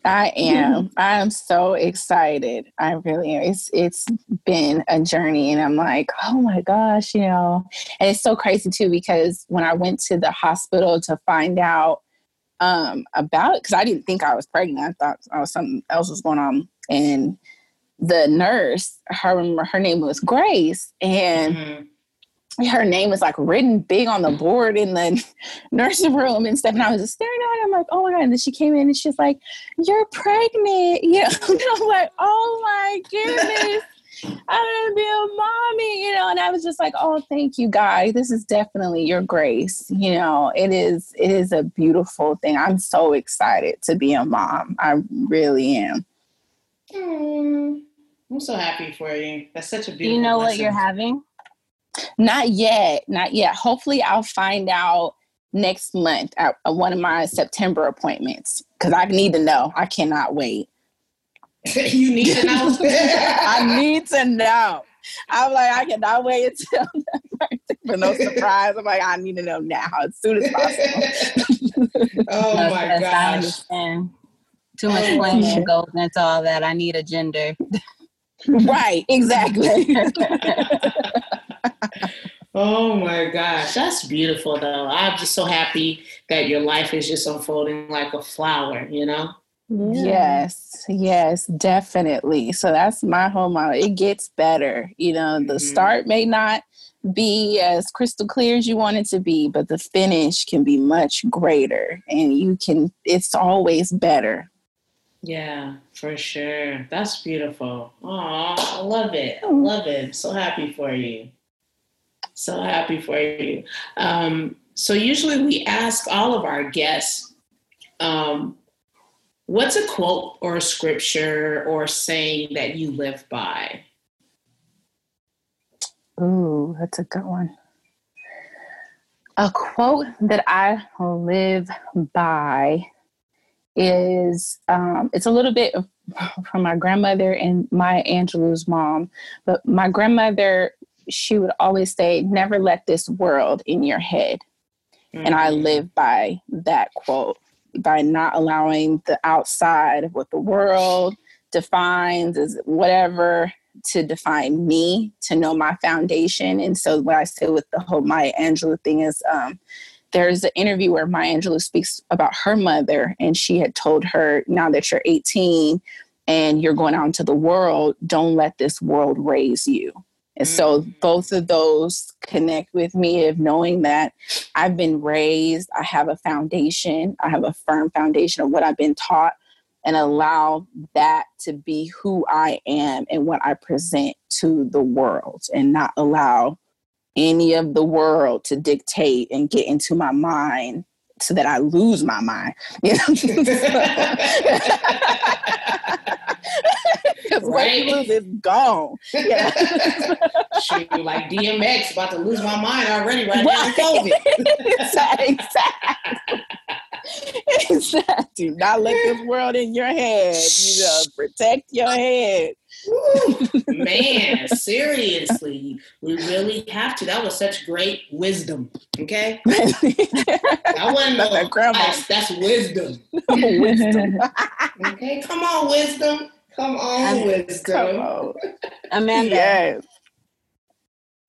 Speaker 4: I am. I am so excited. I really am. It's it's been a journey and I'm like, oh my gosh, you know. And it's so crazy too because when I went to the hospital to find out um about it, because I didn't think I was pregnant. I thought oh, something else was going on. And the nurse, her her name was Grace, and mm-hmm. her name was like written big on the board in the nursing room and stuff. And I was just staring at it. I'm like, oh my God. And then she came in and she's like, You're pregnant. You know, and I'm like, oh my goodness. I'm gonna be a mommy, you know, and I was just like, oh, thank you, guys. This is definitely your grace. You know, it is it is a beautiful thing. I'm so excited to be a mom. I really am.
Speaker 1: Mm, I'm so happy for you. That's such a beautiful.
Speaker 5: you know
Speaker 1: lesson.
Speaker 5: what you're having?
Speaker 4: Not yet, not yet. Hopefully, I'll find out next month at one of my September appointments because I need to know. I cannot wait.
Speaker 1: you need to know.
Speaker 4: I need to know. I'm like, I cannot wait until for no surprise. I'm like, I need to know now as soon as possible.
Speaker 1: oh
Speaker 5: No,
Speaker 1: my
Speaker 5: yes, I
Speaker 1: gosh.
Speaker 5: understand. Too much
Speaker 1: Oh,
Speaker 5: planning
Speaker 4: yeah.
Speaker 5: goes into all that. I need a gender.
Speaker 4: right, exactly.
Speaker 1: Oh my gosh, that's beautiful though. I'm just so happy that your life is just unfolding like a flower, you know?
Speaker 4: Yes, yes, definitely. So that's my whole model. It gets better. You know, the
Speaker 1: Mhm.
Speaker 4: start may not be as crystal clear as you want it to be, but the finish can be much greater and you can, it's always better.
Speaker 1: Yeah, for sure. That's beautiful. Oh, I love it. I love it. I'm so happy for you. So happy for you. Um, so usually we ask all of our guests, um, what's a quote or a scripture or saying that you live by?
Speaker 4: Ooh, that's a good one. A quote that I live by is um, it's a little bit from my grandmother and Maya Angelou's mom, but my grandmother she would always say, "Never let this world in your head," and I
Speaker 1: Mhm.
Speaker 4: live by that quote by not allowing the outside of what the world defines as whatever to define me to know my foundation. And so what i say with the whole maya angelou thing is um, there's an interview where maya angelou speaks about her mother and she had told her now that you're 18 and you're going out into the world don't let this world raise you and so
Speaker 1: Mhm.
Speaker 4: both of those connect with me of knowing that I've been raised, I have a foundation, I have a firm foundation of what I've been taught, and allow that to be who I am and what I present to the world, and not allow any of the world to dictate and get into my mind so that I lose my mind. You know? Because what you
Speaker 1: Right.
Speaker 4: lose is gone. Yeah.
Speaker 1: Shoot, like DMX about to lose my mind already right now in. COVID.
Speaker 4: exactly. Exactly. Do not let this world in your head. You know, protect your head.
Speaker 1: Woo. Man, seriously, we really have to. That was such great wisdom. Okay, that wasn't
Speaker 4: That's
Speaker 1: no. That's wisdom.
Speaker 4: Wisdom.
Speaker 1: Okay, come on, wisdom. Come on,
Speaker 5: Um,
Speaker 1: wisdom.
Speaker 4: Come on.
Speaker 5: Amanda.
Speaker 4: Yes.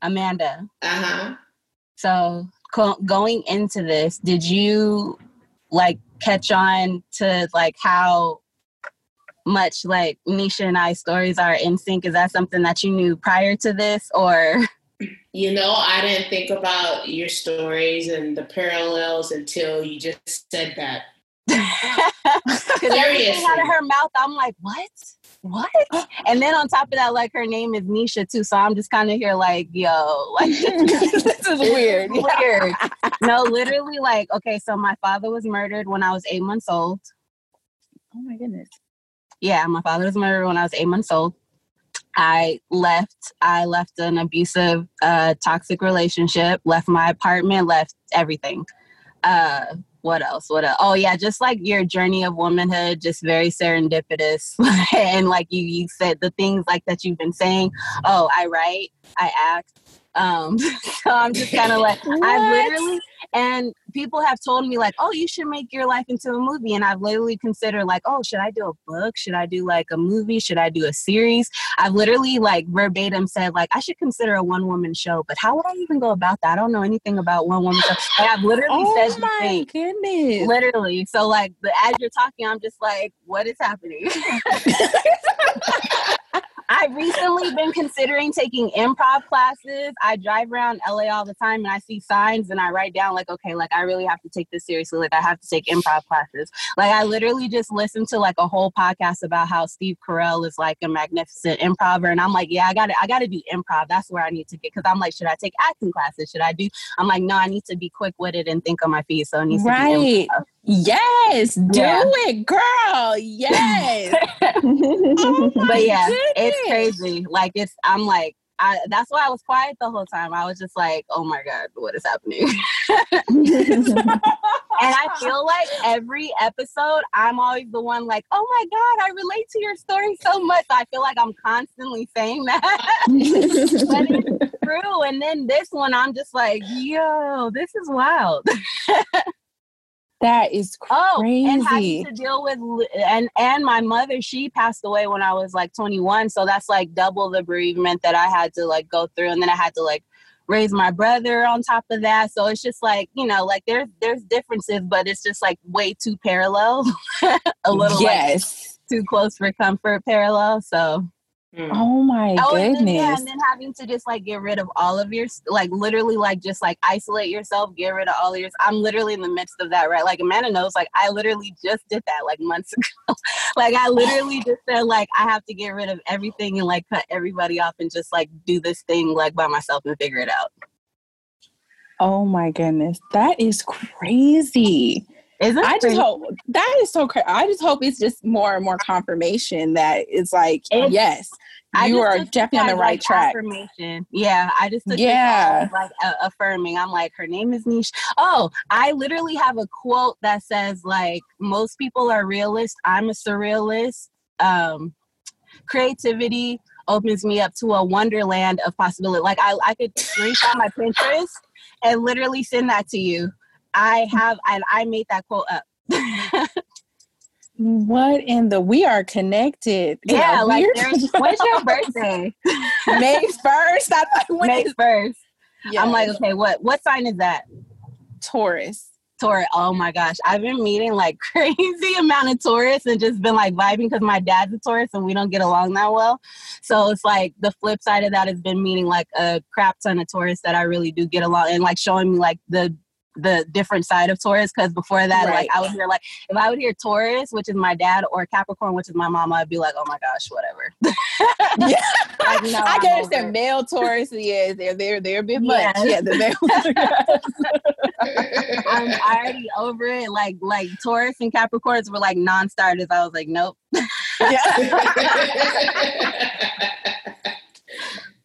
Speaker 5: Amanda.
Speaker 1: Uh huh.
Speaker 5: So co- going into this, did you like catch on to like how much like Nisha and I stories are in sync? Is that something that you knew prior to this or
Speaker 1: You know, I didn't think about your stories and the parallels until you just said that.
Speaker 5: Because everything out of her mouth, I'm like, what? What? And then on top of that, like her name is Nisha too. So I'm just kind of here like, yo, like
Speaker 4: this is weird.
Speaker 5: weird. No, literally, like, okay, so my father was murdered when I was eight months old.
Speaker 4: Oh my goodness.
Speaker 5: Yeah, my father was murdered when I was eight months old. I left. I left an abusive, uh, toxic relationship. Left my apartment. Left everything. Uh, what else? What else? Oh yeah, just like your journey of womanhood, just very serendipitous. and like you, you said the things like that you've been saying. Oh, I write. I act. Um, so I'm just kind of like I literally and people have told me like, oh, you should make your life into a movie. And I've literally considered like, oh, should I do a book? Should I do like a movie? Should I do a series? I've literally like verbatim said like I should consider a one woman show, but how would I even go about that? I don't know anything about one woman show. Like, I've literally
Speaker 4: Oh
Speaker 5: said
Speaker 4: my
Speaker 5: thing.
Speaker 4: goodness.
Speaker 5: Literally. So like the, as you're talking, I'm just like, what is happening? I've recently been considering taking improv classes. I drive around LA all the time and I see signs and I write down like, okay, like I really have to take this seriously. Like I have to take improv classes. Like I literally just listened to like a whole podcast about how Steve Carell is like a magnificent improver. And I'm like, yeah, I gotta I gotta do improv. That's where I need to get because I'm like, should I take acting classes? Should I do I'm like, no, I need to be quick witted and think on my feet. So it needs right. to be improv.
Speaker 4: Yes, do yeah. it, girl. Yes.
Speaker 5: oh but yeah, goodness. it's crazy. Like it's I'm like I, that's why I was quiet the whole time. I was just like, oh my God, what is happening? and I feel like every episode, I'm always the one like, oh my God, I relate to your story so much. I feel like I'm constantly saying that. but it's true. And then this one, I'm just like, yo, this is wild.
Speaker 4: That is crazy. Oh,
Speaker 5: and having to deal with and and my mother, she passed away when I was like 21, so that's like double the bereavement that I had to like go through, and then I had to like raise my brother on top of that. So it's just like you know, like there's there's differences, but it's just like way too parallel, a little yes, like, too close for comfort parallel. So
Speaker 4: Mm. Oh my oh, goodness.
Speaker 5: And
Speaker 4: then,
Speaker 5: yeah, and then having to just like get rid of all of your like literally like just like isolate yourself, get rid of all of yours. I'm literally in the midst of that, right? Like Amanda knows, like I literally just did that like months ago. like I literally just said like I have to get rid of everything and like cut everybody off and just like do this thing like by myself and figure it out.
Speaker 4: Oh my goodness. That is crazy. Isn't I just hope that is so crazy. I just hope it's just more and more confirmation that it's like it's, yes, you are definitely on the right like track.
Speaker 5: Affirmation. Yeah, I just took yeah like uh, affirming. I'm like her name is Niche. Oh, I literally have a quote that says like most people are realists. I'm a surrealist. Um, creativity opens me up to a wonderland of possibility. Like I, I could screenshot my Pinterest and literally send that to you I have, and I made that quote up.
Speaker 4: what in the we are connected
Speaker 5: yeah like there's when's your birthday
Speaker 4: may 1st i
Speaker 5: thought may 1st yes. i'm like okay what what sign is that
Speaker 4: taurus
Speaker 5: Taurus. Oh my gosh. I've been meeting like crazy amount of Taurus and just been like vibing because my dad's a Taurus and we don't get along that well. So it's like the flip side of that has been meeting like a crap ton of Taurus that I really do get along and like showing me like the the different side of Taurus because before that, right. like I would hear like if I would hear Taurus, which is my dad, or Capricorn, which is my mom, I'd be like, oh my gosh, whatever.
Speaker 4: yeah. like, no, I can understand male Taurus. Yeah, they're they're they're a bit much. Yes. Yeah, the
Speaker 5: male. I'm already over it. Like like Taurus and Capricorns were like non-starters. I was like, nope. yeah.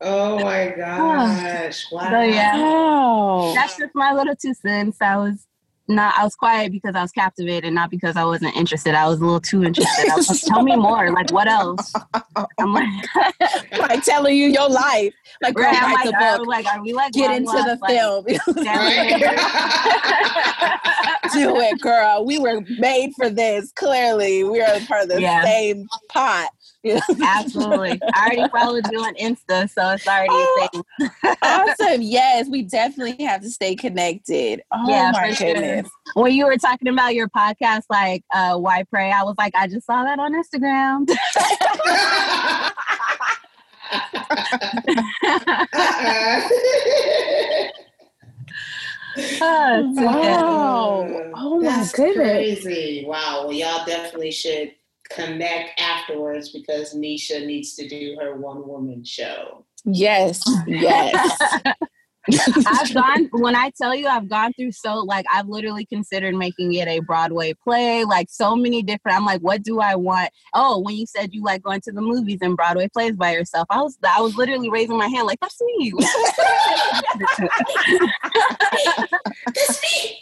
Speaker 1: Oh my ah, gosh. Wow.
Speaker 5: So yeah. Wow. That's just my little two cents. I was not I was quiet because I was captivated, not because I wasn't interested. I was a little too interested. I was like, tell me more. Like what else? I'm
Speaker 4: like like telling you your life. Like right, write like, the book.
Speaker 5: Like, are we like
Speaker 4: get into the like, film? Do it, girl. We were made for this. Clearly, we are part of the yeah. same pot.
Speaker 5: Absolutely. I already followed you on Insta, so it's already oh, a thing.
Speaker 4: awesome. Yes, we definitely have to stay connected. Oh yeah, my goodness.
Speaker 5: Sure. When you were talking about your podcast, like uh, Why Pray, I was like, I just saw that on Instagram.
Speaker 4: oh, wow. Oh my That's goodness.
Speaker 1: Crazy. Wow. Well, y'all definitely should connect afterwards because Nisha needs to do her one woman show.
Speaker 4: Yes, yes.
Speaker 5: I've gone when I tell you I've gone through so like I've literally considered making it a Broadway play, like so many different. I'm like, what do I want? Oh, when you said you like going to the movies and Broadway plays by yourself, I was I was literally raising my hand like that's me. that's me.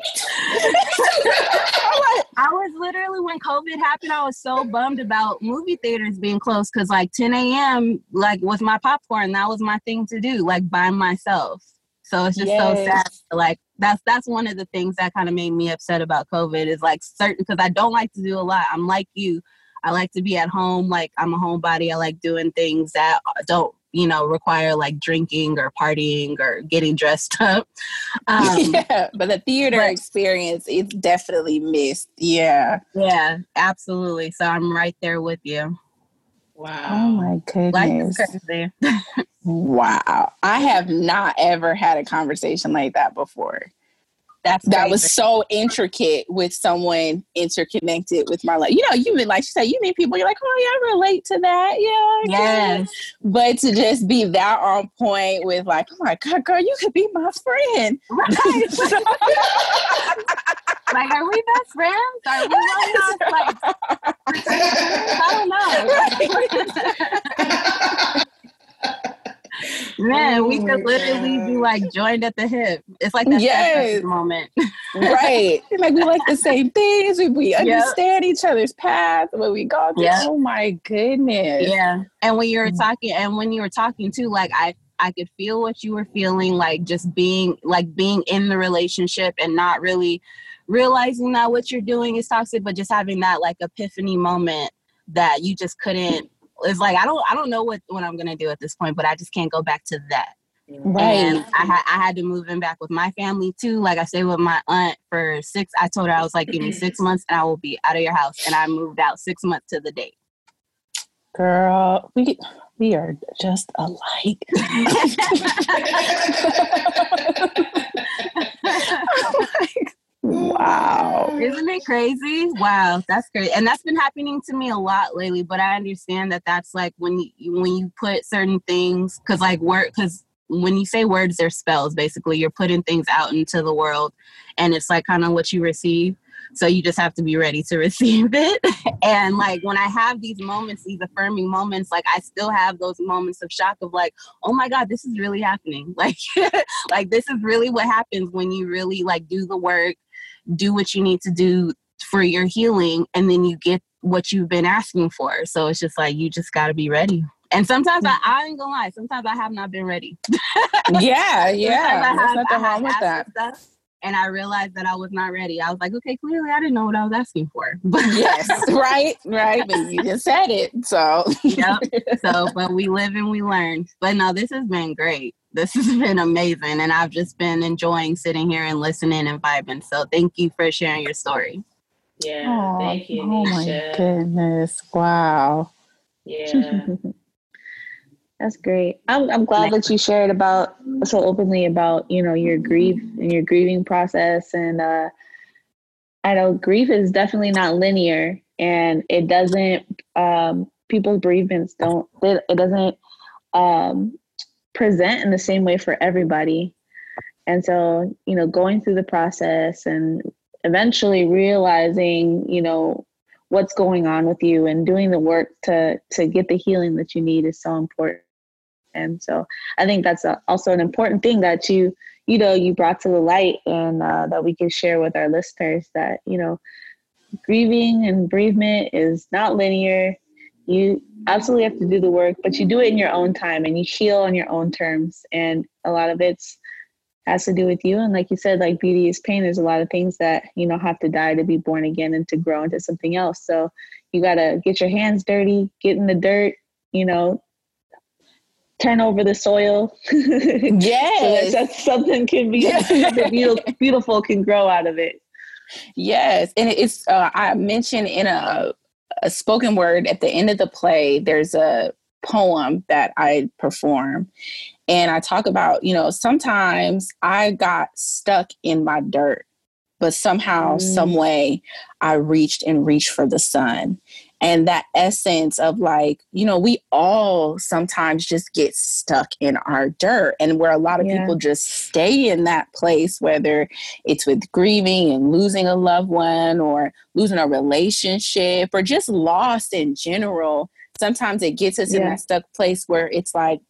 Speaker 5: I was literally when COVID happened, I was so bummed about movie theaters being closed because like 10 a.m. like was my popcorn. That was my thing to do, like by myself. So it's just yes. so sad. Like that's that's one of the things that kind of made me upset about COVID is like certain because I don't like to do a lot. I'm like you. I like to be at home. Like I'm a homebody. I like doing things that don't you know require like drinking or partying or getting dressed up.
Speaker 4: Um, yeah, but the theater but, experience it's definitely missed. Yeah.
Speaker 5: Yeah, absolutely. So I'm right there with you.
Speaker 1: Oh wow.
Speaker 4: Oh my goodness.
Speaker 5: crazy.
Speaker 4: wow. I have not ever had a conversation like that before.
Speaker 5: That's
Speaker 4: that was so intricate with someone interconnected with my life. You know, you mean like she said, you meet people, you're like, oh yeah, I relate to that. Yeah. okay."
Speaker 5: Yes.
Speaker 4: But to just be that on point with like, oh my God, girl, you could be my friend.
Speaker 5: like, are we best friends? Are we not like I don't Man, we
Speaker 1: Oh
Speaker 5: could
Speaker 1: my
Speaker 5: literally be like joined at the hip. It's like that
Speaker 4: Yes.
Speaker 5: moment.
Speaker 4: right. Like we like the same things. We, we understand each other's path when we go through.
Speaker 5: Yeah.
Speaker 4: Oh my goodness.
Speaker 5: Yeah. And when you were
Speaker 4: Mm.
Speaker 5: talking and when you were talking too, like I I could feel what you were feeling, like just being like being in the relationship and not really realizing that what you're doing is toxic, but just having that like epiphany moment that you just couldn't it's like I don't I don't know what what I'm gonna do at this point, but I just can't go back to that.
Speaker 4: Right.
Speaker 5: And I had I had to move in back with my family too. Like I stayed with my aunt for six. I told her I was like, give me six mm-hmm. months and I will be out of your house. And I moved out six months to the date.
Speaker 4: Girl, we we are just alike. Oh wow.
Speaker 5: Isn't it crazy? Wow, that's great, and that's been happening to me a lot lately. But I understand that that's like when you when you put certain things, because like word, because when you say words, they're spells. Basically, you're putting things out into the world, and it's like kind of what you receive. So you just have to be ready to receive it. and like when I have these moments, these affirming moments, like I still have those moments of shock of like, oh my God, this is really happening. Like, like this is really what happens when you really like do the work do what you need to do for your healing and then you get what you've been asking for so it's just like you just got to be ready and sometimes I, I ain't gonna lie sometimes i have not been ready
Speaker 4: Yeah, yeah. There's nothing wrong with that.
Speaker 5: stuff, and i realized that i was not ready i was like okay clearly i didn't know what i was asking for but
Speaker 4: Yes, right, right. But you just said it. So
Speaker 5: Yep. so but we live and we learn but no this has been great this has been amazing and i've just been enjoying sitting here and listening and vibing so thank you for sharing your story
Speaker 1: Yeah.
Speaker 4: Aw,
Speaker 1: Thank you,
Speaker 4: Oh my goodness. Wow.
Speaker 1: Yeah.
Speaker 3: That's great. I'm I'm glad that you shared about so openly about you know your grief and your grieving process, and uh, I know grief is definitely not linear, and it doesn't. Um, people's bereavements don't. It, it doesn't um, present in the same way for everybody, and so you know going through the process and eventually realizing you know what's going on with you and doing the work to to get the healing that you need is so important. And so i think that's a, also an important thing that you you know you brought to the light and uh, that we can share with our listeners that you know grieving and bereavement is not linear you absolutely have to do the work but you do it in your own time and you heal on your own terms. And a lot of it's has to do with you. And like you said like beauty is pain. There's a lot of things that you know have to die to be born again and to grow into something else. So you got to get your hands dirty get in the dirt you know turn over the soil. So that, that something can be beautiful, beautiful can grow out of it.
Speaker 4: Yes, and it's uh, I mentioned in a a spoken word at the end of the play. There's a poem that I perform, and I talk about you know sometimes I got stuck in my dirt, but somehow,
Speaker 3: Mm.
Speaker 4: some way, I reached and reached for the sun. And that essence of like, you know, we all sometimes just get stuck in our dirt, and where a lot of
Speaker 3: Yeah.
Speaker 4: people just stay in that place, whether it's with grieving and losing a loved one or losing a relationship or just lost in general. Sometimes it gets us in that stuck place where it's like,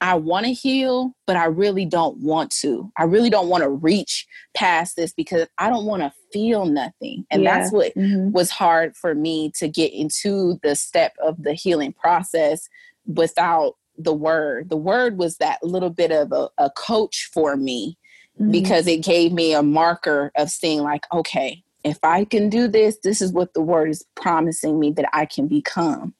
Speaker 4: I want to heal, but I really don't want to. I really don't want to reach past this because I don't want to feel nothing. And
Speaker 3: Yeah.
Speaker 4: that's what
Speaker 3: Mhm.
Speaker 4: was hard for me to get into the step of the healing process without the word. The word was that little bit of a, a coach for me
Speaker 3: Mhm.
Speaker 4: because it gave me a marker of seeing like okay if i can do this this is what the word is promising me that i can become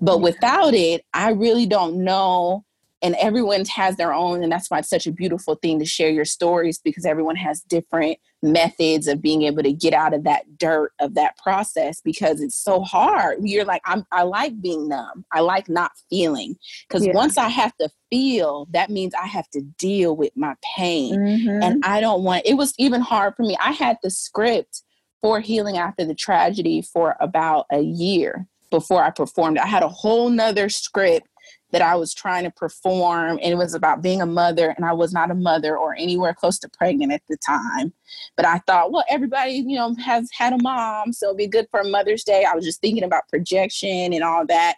Speaker 4: but without it i really don't know and everyone has their own and that's why it's such a beautiful thing to share your stories because everyone has different methods of being able to get out of that dirt of that process because it's so hard. You're like, I'm, I like being numb. I like not feeling. Because yeah. once I have to feel, that means I have to deal with my pain. Mm-hmm. And I don't want, it was even hard for me. I had the script for healing after the tragedy for about a year before I performed. I had a whole nother script that I was trying to perform, and it was about being a mother, and I was not a mother or anywhere close to pregnant at the time. But I thought, well, everybody, you know, has had a mom, so it'll be good for Mother's Day. I was just thinking about projection and all that.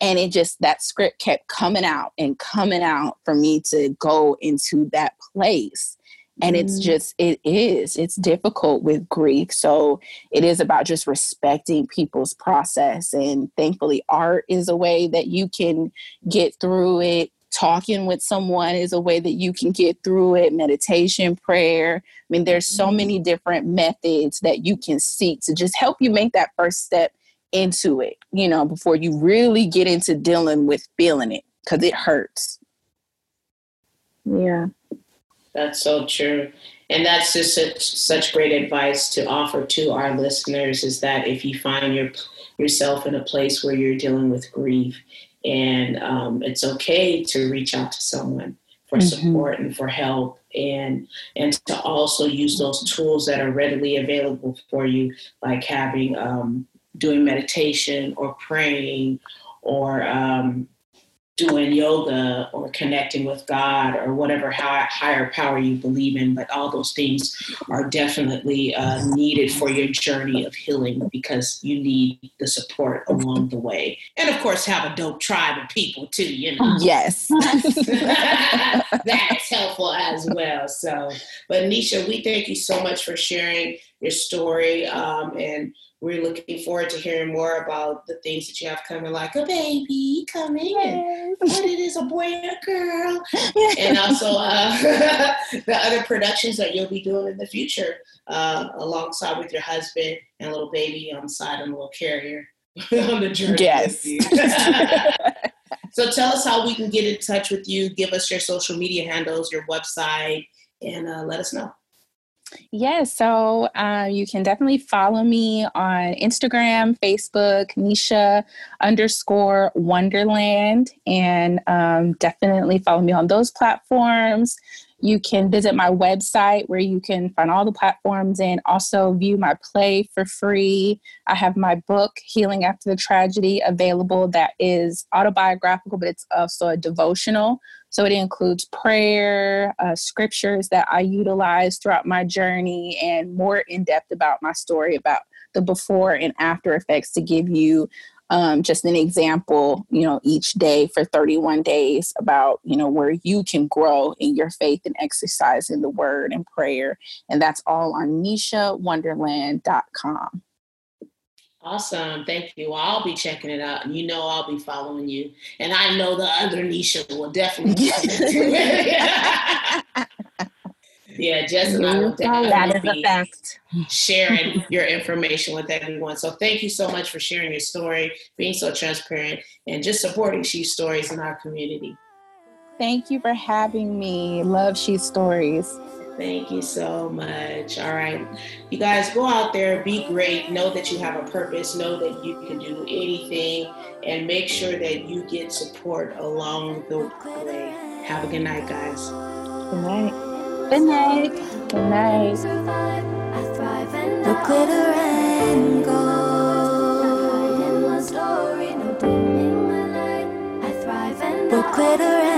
Speaker 4: And it just, that script kept coming out and coming out for me to go into that place and it's mm. just it is it's difficult with grief. So it is about just respecting people's process and thankfully art is a way that you can get through it. Talking with someone is a way that you can get through it. Meditation prayer. I mean there's so mm. many different methods that you can seek to just help you make that first step into it you know before you really get into dealing with feeling it because it hurts.
Speaker 3: Yeah
Speaker 1: that's so true. And that's just such, such great advice to offer to our listeners is that if you find your, yourself in a place where you're dealing with grief, and um, it's okay to reach out to someone for mm-hmm. support and for help and and to also use those tools that are readily available for you like having um, doing meditation or praying or um, doing yoga or connecting with God or whatever high, higher power you believe in, but all those things are definitely uh, needed for your journey of healing because you need the support along the way. And of course, have a dope tribe of people too, you know.
Speaker 4: Yes.
Speaker 1: That's helpful as well. So, but Nisha, we thank you so much for sharing your story um, and we're looking forward to hearing more about the things that you have coming, like a baby coming, yes. what it is, a boy and a girl, and also uh, the other productions that you'll be doing in the future, uh, alongside with your husband and a little baby on the side and a little carrier on the journey.
Speaker 4: Yes.
Speaker 1: so tell us how we can get in touch with you. Give us your social media handles, your website, and uh, let us know.
Speaker 4: Yes, so uh, you can definitely follow me on Instagram, Facebook, Nisha underscore Wonderland, and um, definitely follow me on those platforms. You can visit my website where you can find all the platforms and also view my play for free. I have my book, Healing After the Tragedy, available that is autobiographical, but it's also a devotional. So it includes prayer, uh, scriptures that I utilize throughout my journey, and more in depth about my story, about the before and after effects to give you um, just an example, you know, each day for 31 days about, you know, where you can grow in your faith and exercise in the word and prayer. And that's all on NishaWonderland.com.
Speaker 1: Awesome. Thank you. I'll be checking it out. And you know I'll be following you. And I know the other Nisha will definitely Yeah, Jess and I will definitely be sharing your information with everyone. So thank you so much for sharing your story, being so transparent, and just supporting She Stories in our community.
Speaker 4: Thank you for having me. Love She Stories.
Speaker 1: Thank you so much. All right. You guys go out there, be great. Know that you have a purpose. Know that you can do anything and make sure that you get support along the way. Have a good night, guys.
Speaker 3: Good night.
Speaker 4: Good night. Good night. The glitter and gold. Glitter